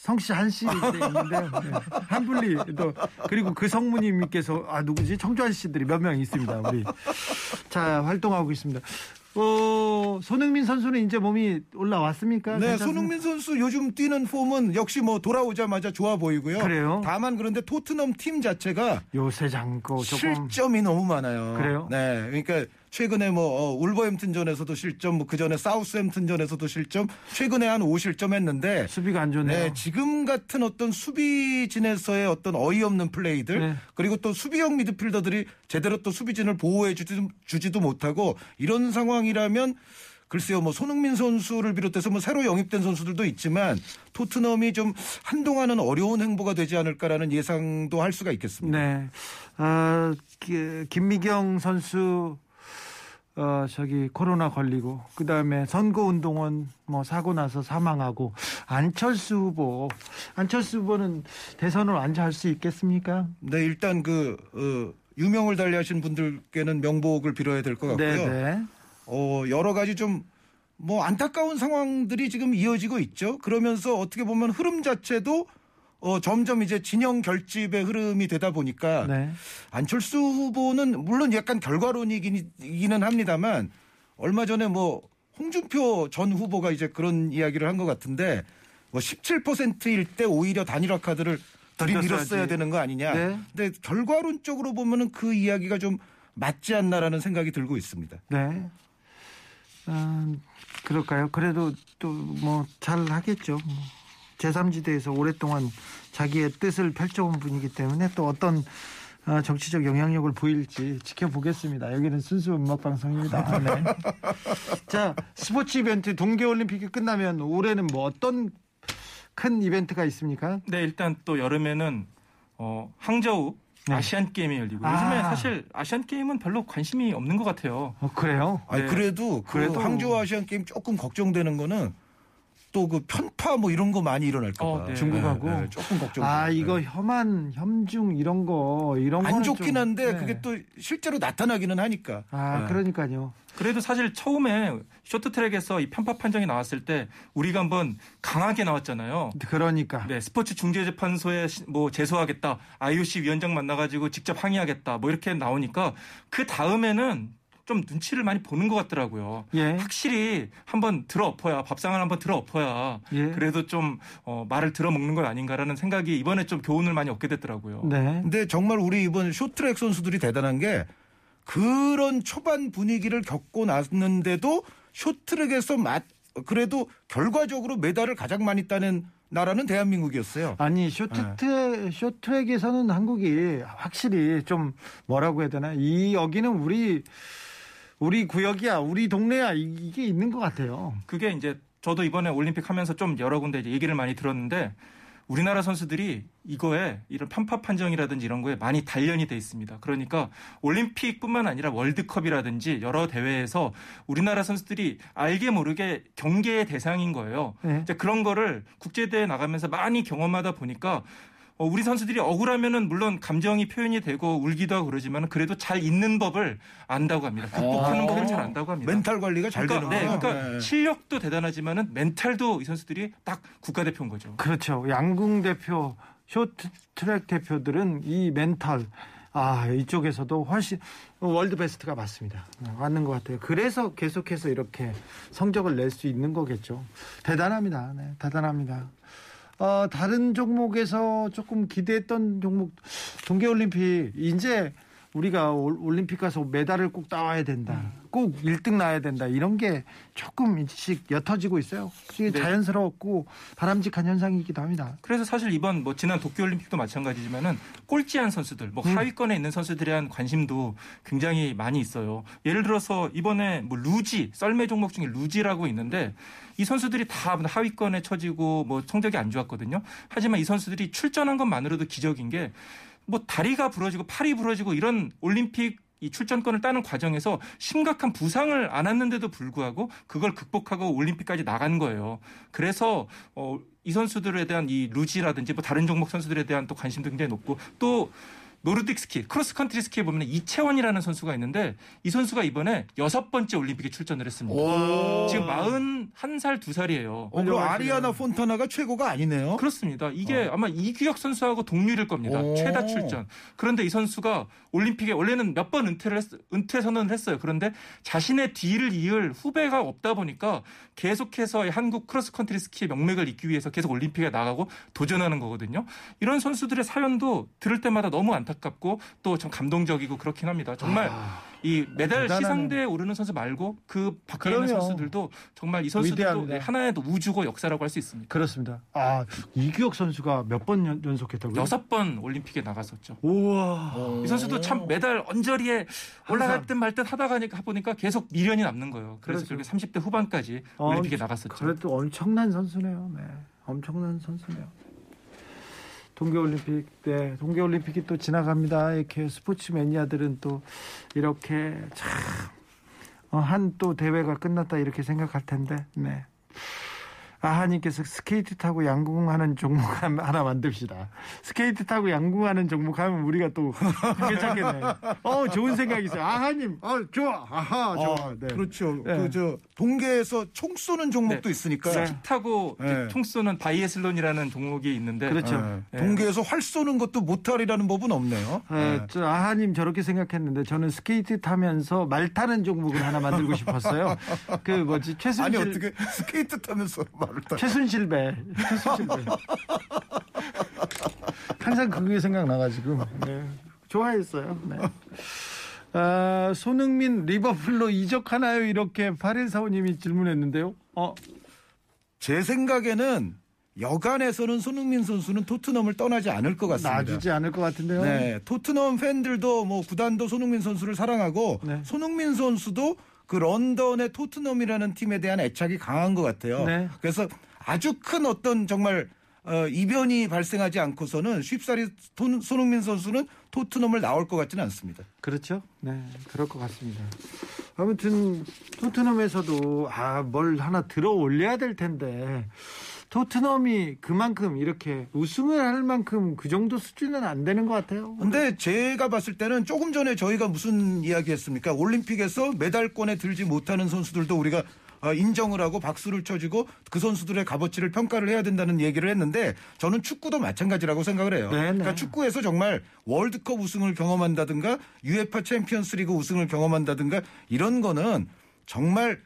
성씨 한씨 있는데, 네. 한분리, 또, 그리고 그 성무님께서, 아, 누구지? 청주한 씨들이 몇 명 있습니다, 우리. 자, 활동하고 있습니다. 어, 손흥민 선수는 이제 몸이 올라왔습니까? 네, 괜찮습니까? 손흥민 선수 요즘 뛰는 폼은 역시 뭐 돌아오자마자 좋아 보이고요. 그래요? 다만 그런데 토트넘 팀 자체가 요새 장고 조금. 실점이 너무 많아요. 그래요? 네, 그러니까 최근에 뭐 어, 울버햄튼전에서도 실점, 뭐 그 전에 사우스햄튼전에서도 실점, 최근에 한 5실점 했는데 수비가 안 좋네요. 네, 지금 같은 어떤 수비진에서의 어떤 어이없는 플레이들 네. 그리고 또 수비형 미드필더들이 제대로 또 수비진을 보호해 주지도, 주지도 못하고 이런 상황이라면 글쎄요, 뭐 손흥민 선수를 비롯해서 뭐 새로 영입된 선수들도 있지만 토트넘이 좀 한동안은 어려운 행보가 되지 않을까라는 예상도 할 수가 있겠습니다. 네. 아, 기- 김미경 선수 어 저기 코로나 걸리고 그다음에 선거 운동원 뭐 사고 나서 사망하고 안철수 후보 안철수 후보는 대선을 완주할 수 있겠습니까? 네, 일단 그 어, 유명을 달리하신 분들께는 명복을 빌어야 될 것 같고요. 네, 네. 어, 여러 가지 좀 뭐 안타까운 상황들이 지금 이어지고 있죠. 그러면서 어떻게 보면 흐름 자체도 어, 점점 이제 진영 결집의 흐름이 되다 보니까 네. 안철수 후보는 물론 약간 결과론이기는 합니다만 얼마 전에 뭐 홍준표 전 후보가 이제 그런 이야기를 한 것 같은데 뭐 17%일 때 오히려 단일화 카드를 들이밀었어야. 되는 거 아니냐. 네. 근데 결과론적으로 보면은 그 이야기가 좀 맞지 않나라는 생각이 들고 있습니다. 네. 아, 그럴까요? 그래도 또 뭐 잘 하겠죠. 뭐. 제3지대에서 오랫동안 자기의 뜻을 펼쳐온 분이기 때문에 또 어떤 어, 정치적 영향력을 보일지 지켜보겠습니다. 여기는 순수 음악 방송입니다. 네. 자, 스포츠 이벤트 동계올림픽이 끝나면 올해는 뭐 어떤 큰 이벤트가 있습니까? 네, 일단 또 여름에는 어, 항저우 네. 아시안 게임이 열리고 아. 요즘에 사실 아시안 게임은 별로 관심이 없는 것 같아요. 어, 그래요? 아니 네. 그래도 그 그래도- 항저우 아시안 게임 조금 걱정되는 거는 또 그 편파 뭐 이런 거 많이 일어날까 봐. 어, 네. 중국하고? 조금 걱정. 아, 이거 혐한, 혐중 이런 거 이런 안 거는 좋긴 좀- 한데 네. 그게 또 실제로 나타나기는 하니까. 아, 네. 그러니까요. 그래도 사실 처음에 쇼트트랙에서 이 편파 판정이 나왔을 때 우리가 한번 강하게 나왔잖아요. 그러니까. 네, 스포츠 중재재판소에 시- 뭐 제소하겠다, IOC 위원장 만나가지고 직접 항의하겠다, 뭐 이렇게 나오니까 그 다음에는 좀 눈치를 많이 보는 것 같더라고요. 예. 확실히 한번 들어 엎어야 밥상을 한번 들어 엎어야 예. 그래도 좀 어, 말을 들어 먹는 건 아닌가라는 생각이 이번에 좀 교훈을 많이 얻게 됐더라고요. 네. 근데 정말 우리 이번 쇼트랙 선수들이 대단한 게 그런 초반 분위기를 겪고 났는데도 쇼트랙에서 맛 그래도 결과적으로 메달을 가장 많이 따는 나라는 대한민국이었어요. 아니 쇼트트랙 쇼트랙에서는 한국이 확실히 좀 뭐라고 해야 되나 이 여기는 우리 우리 구역이야 우리 동네야 이- 이게 있는 것 같아요. 그게 이제 저도 이번에 올림픽 하면서 좀 여러 군데 얘기를 많이 들었는데 우리나라 선수들이 이거에 이런 편파 판정이라든지 이런 거에 많이 단련이 돼 있습니다. 그러니까 올림픽뿐만 아니라 월드컵이라든지 여러 대회에서 우리나라 선수들이 알게 모르게 경계의 대상인 거예요. 네. 이제 그런 거를 국제대회 나가면서 많이 경험하다 보니까 어, 우리 선수들이 억울하면은 물론 감정이 표현이 되고 울기도 하고 그러지만 그래도 잘 있는 법을 안다고 합니다. 극복하는 어. 법을 잘 안다고 합니다. 멘탈 관리가 잘 그러니까, 네, 되는구나. 그러니까 네. 실력도 대단하지만은 멘탈도 이 선수들이 딱 국가대표인 거죠. 그렇죠. 양궁 대표, 쇼트트랙 대표들은 이 멘탈 아 이쪽에서도 훨씬 world best가 맞습니다. 어, 맞는 것 같아요. 그래서 계속해서 이렇게 성적을 낼 수 있는 거겠죠. 대단합니다. 네, 대단합니다. 어, 다른 종목에서 조금 기대했던 종목 동계올림픽 이제 우리가 올- 올림픽 가서 메달을 꼭 따와야 된다. 꼭 1등 나야 된다. 이런 게 조금씩 옅어지고 있어요. 이게 네. 자연스럽고 바람직한 현상이기도 합니다. 그래서 사실 이번 뭐 지난 도쿄올림픽도 마찬가지지만은 꼴찌한 선수들, 뭐 음. 하위권에 있는 선수들에 대한 관심도 굉장히 많이 있어요. 예를 들어서 이번에 뭐 루지, 썰매 종목 중에 루지라고 있는데 이 선수들이 다 하위권에 처지고 뭐 성적이 안 좋았거든요. 하지만 이 선수들이 출전한 것만으로도 기적인 게 뭐 다리가 부러지고 팔이 부러지고 이런 올림픽 이 출전권을 따는 과정에서 심각한 부상을 안았는데도 불구하고 그걸 극복하고 올림픽까지 나간 거예요. 그래서 어, 이 선수들에 대한 이 루지라든지 뭐 다른 종목 선수들에 대한 또 관심도 굉장히 높고 또 노르딕 스키, 크로스컨트리 스키에 보면 이채원이라는 선수가 있는데 이 선수가 이번에 여섯 번째 올림픽에 출전을 했습니다. 오. 지금 41살, 2살이에요. 어, 그럼 아리아나 폰타나가 최고가 아니네요. 그렇습니다. 이게 아마 이규혁 선수하고 동률일 겁니다. 오. 최다 출전. 그런데 이 선수가 올림픽에 원래는 몇 번 은퇴를 했, 은퇴 선언을 했어요. 그런데 자신의 뒤를 이을 후배가 없다 보니까 계속해서 이 한국 크로스컨트리 스키의 명맥을 잇기 위해서 계속 올림픽에 나가고 도전하는 거거든요. 이런 선수들의 사연도 들을 때마다 너무 안타깝고 또 좀 감동적이고 그렇긴 합니다. 정말 이 메달 대단하네. 시상대에 오르는 선수 말고 그 밖에 있는 그럼요. 선수들도 정말 이 선수들도 위대합니다. 하나의 또 우주고 역사라고 할 수 있습니다. 그렇습니다. 아 이규혁 선수가 몇 번 연속했다고요? 여섯 번 올림픽에 나갔었죠. 우와. 이 선수도 참 메달 언저리에 올라갈 듯 말 듯 하다가 보니까 계속 미련이 남는 거예요. 그래서 그렇죠. 결국에 30대 후반까지 어, 올림픽에 나갔었죠. 그래도 엄청난 선수네요. 네. 엄청난 선수네요. 동계올림픽, 네. 동계올림픽이 또 지나갑니다. 이렇게 스포츠 매니아들은 또 이렇게 참, 어, 한 또 대회가 끝났다 이렇게 생각할 텐데, 네. 아하님께서 스케이트 타고 양궁하는 종목 하나 만듭시다. 스케이트 타고 양궁하는 종목 하면 우리가 또 괜찮겠네. 어, 좋은 생각이 있어요. 아하님, 어, 좋아. 아하, 좋아. 아, 네. 그렇죠. 네. 그저 동계에서 총 쏘는 종목도 있으니까. 스키 타고 네. 총 쏘는 바이애슬론이라는 종목이 있는데 그렇죠. 네. 네. 동계에서 활 쏘는 것도 못할이라는 법은 없네요. 어, 네. 저 아하님 저렇게 생각했는데 저는 스케이트 타면서 말 타는 종목을 하나 만들고 싶었어요. 그 뭐지 아니 최순실 어떻게 스케이트 타면서 말을 타? 최순실 배 최순실 배 항상 그게 생각나가지고 네. 좋아했어요. 네. 아, 손흥민 리버풀로 이적하나요? 이렇게 8145님이 질문했는데요. 어, 제 생각에는 여간에서는 손흥민 선수는 토트넘을 떠나지 않을 것 같습니다. 놔주지 않을 것 같은데요. 네, 토트넘 팬들도 뭐 구단도 손흥민 선수를 사랑하고 네. 손흥민 선수도 그 런던의 토트넘이라는 팀에 대한 애착이 강한 것 같아요. 네. 그래서 아주 큰 어떤 정말 어, 이변이 발생하지 않고서는 쉽사리 토- 손흥민 선수는 토트넘을 나올 것 같지는 않습니다. 그렇죠. 네, 그럴 것 같습니다. 아무튼 토트넘에서도 아 뭘 하나 들어 올려야 될 텐데 토트넘이 그만큼 이렇게 우승을 할 만큼 그 정도 수준은 안 되는 것 같아요. 근데 제가 봤을 때는 조금 전에 저희가 무슨 이야기 했습니까? 올림픽에서 메달권에 들지 못하는 선수들도 우리가 어, 인정을 하고 박수를 쳐주고 그 선수들의 값어치를 평가를 해야 된다는 얘기를 했는데 저는 축구도 마찬가지라고 생각을 해요. 네, 네. 그러니까 축구에서 정말 월드컵 우승을 경험한다든가 유에파 챔피언스리그 우승을 경험한다든가 이런 거는 정말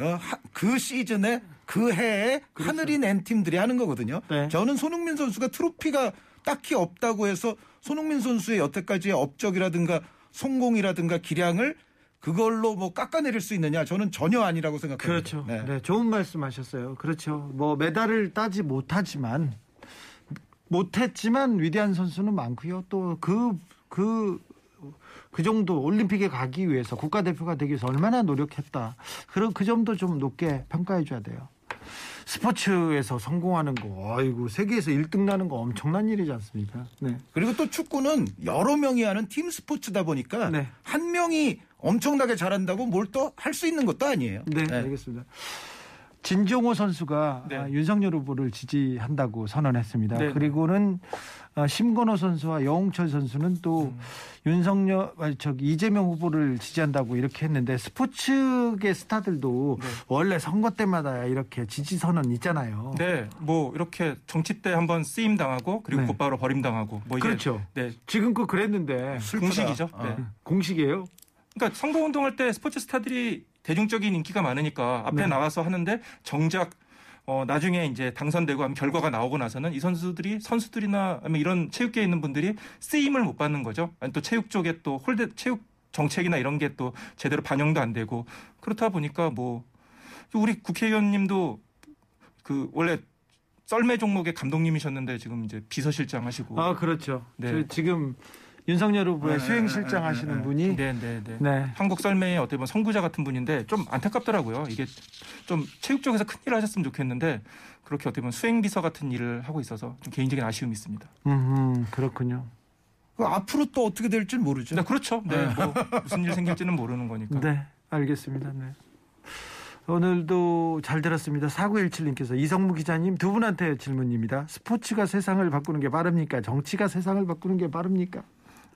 어, 하- 그 시즌에 그 해에 하늘이 낸 팀들이 하는 거거든요. 네. 저는 손흥민 선수가 트로피가 딱히 없다고 해서 손흥민 선수의 여태까지의 업적이라든가 성공이라든가 기량을 그걸로 뭐 깎아내릴 수 있느냐? 저는 전혀 아니라고 생각합니다. 그렇죠. 네. 네. 좋은 말씀하셨어요. 그렇죠. 뭐 메달을 따지 못하지만 못했지만 위대한 선수는 많고요. 또 그그 그 정도 올림픽에 가기 위해서 국가대표가 되기 위해서 얼마나 노력했다. 그런 그 점도 좀 높게 평가해 줘야 돼요. 스포츠에서 성공하는 거, 아이고 세계에서 1등 나는 거 엄청난 일이지 않습니까? 네. 그리고 또 축구는 여러 명이 하는 팀 스포츠다 보니까 네. 한 명이 엄청나게 잘한다고 뭘 또 할 수 있는 것도 아니에요. 네, 알겠습니다. 진종호 선수가 네. 아, 윤석열 후보를 지지한다고 선언했습니다. 네. 그리고는 어, 심건호 선수와 여홍철 선수는 또 윤석열 아니, 저기 이재명 후보를 지지한다고 이렇게 했는데 스포츠계 스타들도 네. 원래 선거 때마다 이렇게 지지 선언 있잖아요. 네, 뭐 이렇게 정치 때 한번 쓰임 당하고 그리고 네. 곧바로 버림 당하고 뭐 그렇죠. 네, 지금껏 그랬는데 슬프다. 공식이죠. 어. 네. 공식이에요. 그러니까 선거 운동할 때 스포츠 스타들이 대중적인 인기가 많으니까 앞에 네. 나와서 하는데 정작 어 나중에 이제 당선되고 하면 결과가 나오고 나서는 이 선수들이 선수들이나 아니면 이런 체육계에 있는 분들이 쓰임을 못 받는 거죠. 아니 또 체육 쪽에 또 홀대 체육 정책이나 이런 게 또 제대로 반영도 안 되고 그렇다 보니까 뭐 우리 국회의원님도 그 원래 썰매 종목의 감독님이셨는데 지금 이제 비서실장 하시고 아 그렇죠. 네. 저 지금 윤석열 후보의 네, 수행실장 네, 하시는 네, 분이 네, 네, 네. 네. 한국 썰매의 어떻게 보면 선구자 같은 분인데 좀 안타깝더라고요. 이게 좀 체육 쪽에서 큰 일을 하셨으면 좋겠는데 그렇게 어떻게 보면 수행비서 같은 일을 하고 있어서 좀 개인적인 아쉬움이 있습니다. 음, 그렇군요. 그 앞으로 또 어떻게 될지 모르죠. 네, 그렇죠. 네, 뭐 무슨 일 생길지는 모르는 거니까. 네, 알겠습니다. 네. 오늘도 잘 들었습니다. 4917님께서 이성무 기자님 두 분한테 질문입니다. 스포츠가 세상을 바꾸는 게 빠릅니까? 정치가 세상을 바꾸는 게 빠릅니까?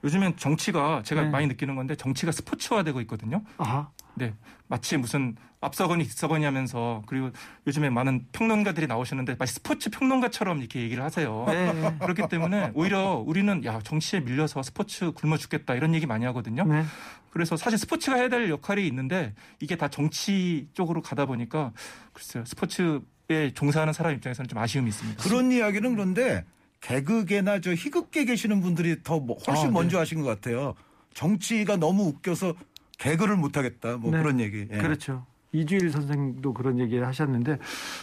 요즘엔 정치가 제가 네. 많이 느끼는 건데 정치가 스포츠화되고 있거든요. 아, 네, 마치 무슨 앞서거니 뒤서거니 하면서 그리고 요즘에 많은 평론가들이 나오시는데 마치 스포츠 평론가처럼 이렇게 얘기를 하세요. 네. 그렇기 때문에 오히려 우리는 야 정치에 밀려서 스포츠 굶어 죽겠다 이런 얘기 많이 하거든요. 네. 그래서 사실 스포츠가 해야 될 역할이 있는데 이게 다 정치 쪽으로 가다 보니까 글쎄요 스포츠 에 종사하는 사람 입장에서는 좀 아쉬움이 있습니다. 그런 이야기는 그런데 개그계나 저 희극계 계시는 분들이 더 뭐- 훨씬 아, 네. 먼저 하신 것 같아요. 정치가 너무 웃겨서 개그를 못하겠다. 뭐 네. 그런 얘기. 예. 그렇죠. 이주일 선생도 그런 얘기를 하셨는데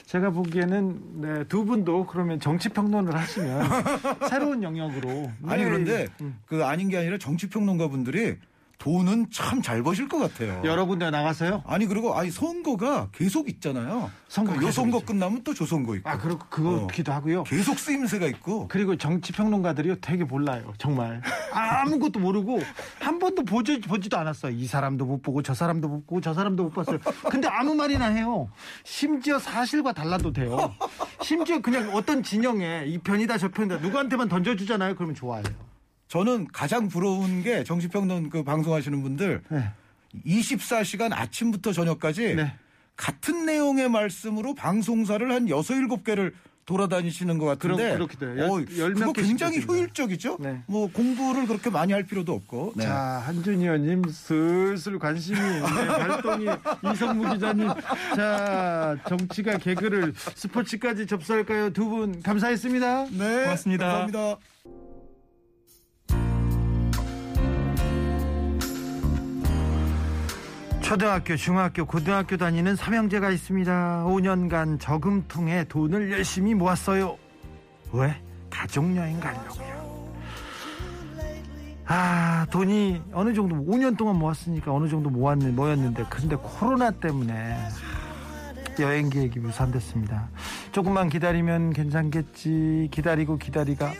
제가 보기에는 네, 두 분도 그러면 정치 평론을 하시면 새로운 영역으로 아니 네. 그런데 음. 그 아닌 게 아니라 정치 평론가 분들이 돈은 참 잘 버실 것 같아요. 여러 군데 나가서요. 아니 그리고 아니 선거가 계속 있잖아요. 선거 그러니까 요 선거 있죠. 끝나면 또조 선거 있고. 아, 그렇고 그거기도 하고요. 계속 쓰임새가 있고. 그리고 정치 평론가들이 되게 몰라요. 정말 아무것도 모르고 한 번도 보지, 보지도 않았어요. 이 사람도 못 보고 저 사람도 못 보고 저 사람도 못 봤어요. 근데 아무 말이나 해요. 심지어 사실과 달라도 돼요. 심지어 그냥 어떤 진영에 이 편이다 저 편이다 누구한테만 던져주잖아요. 그러면 좋아해요. 저는 가장 부러운 게 정치평론 그 방송하시는 분들 네. 24시간 아침부터 저녁까지 네. 같은 내용의 말씀으로 방송사를 한 6, 7개를 돌아다니시는 것 같은데 그럼 그렇게 돼요. 열- 어, 그거 굉장히. 효율적이죠. 네. 뭐 공부를 그렇게 많이 할 필요도 없고. 네. 자, 한준희 의원님 슬슬 관심이 네, 발동이 이성무 기자님 자 정치가 개그를 스포츠까지 접수할까요? 두 분 감사했습니다. 네, 고맙습니다. 감사합니다. 초등학교, 중학교, 고등학교 다니는 삼형제가 있습니다. 5년간 저금통에 돈을 열심히 모았어요. 왜? 가족여행 가려고요. 아, 돈이 어느 정도 5년 동안 모았으니까 어느 정도 모았는 모였는데 근데 코로나 때문에 여행 계획이 무산됐습니다. 조금만 기다리면 괜찮겠지. 기다리고 기다리가.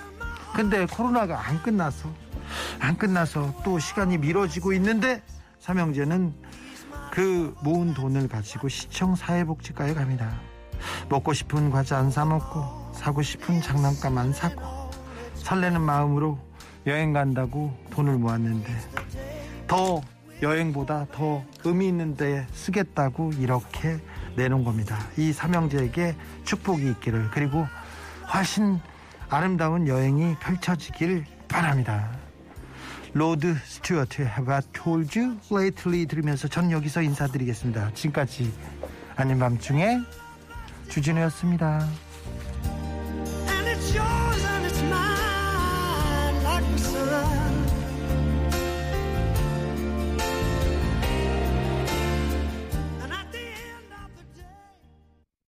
근데 코로나가 안 끝나서 안 끝나서 또 시간이 미뤄지고 있는데 삼형제는 그 모은 돈을 가지고 시청 사회복지과에 갑니다. 먹고 싶은 과자 안 사 먹고 사고 싶은 장난감 안 사고 설레는 마음으로 여행 간다고 돈을 모았는데 더 여행보다 더 의미 있는 데 쓰겠다고 이렇게 내놓은 겁니다. 이 삼형제에게 축복이 있기를 그리고 훨씬 아름다운 여행이 펼쳐지길 바랍니다. 로드 스튜어트의 Have I Told You Lately 들으면서 전 여기서 인사드리겠습니다. 지금까지 아닌 밤중에 주진우였습니다.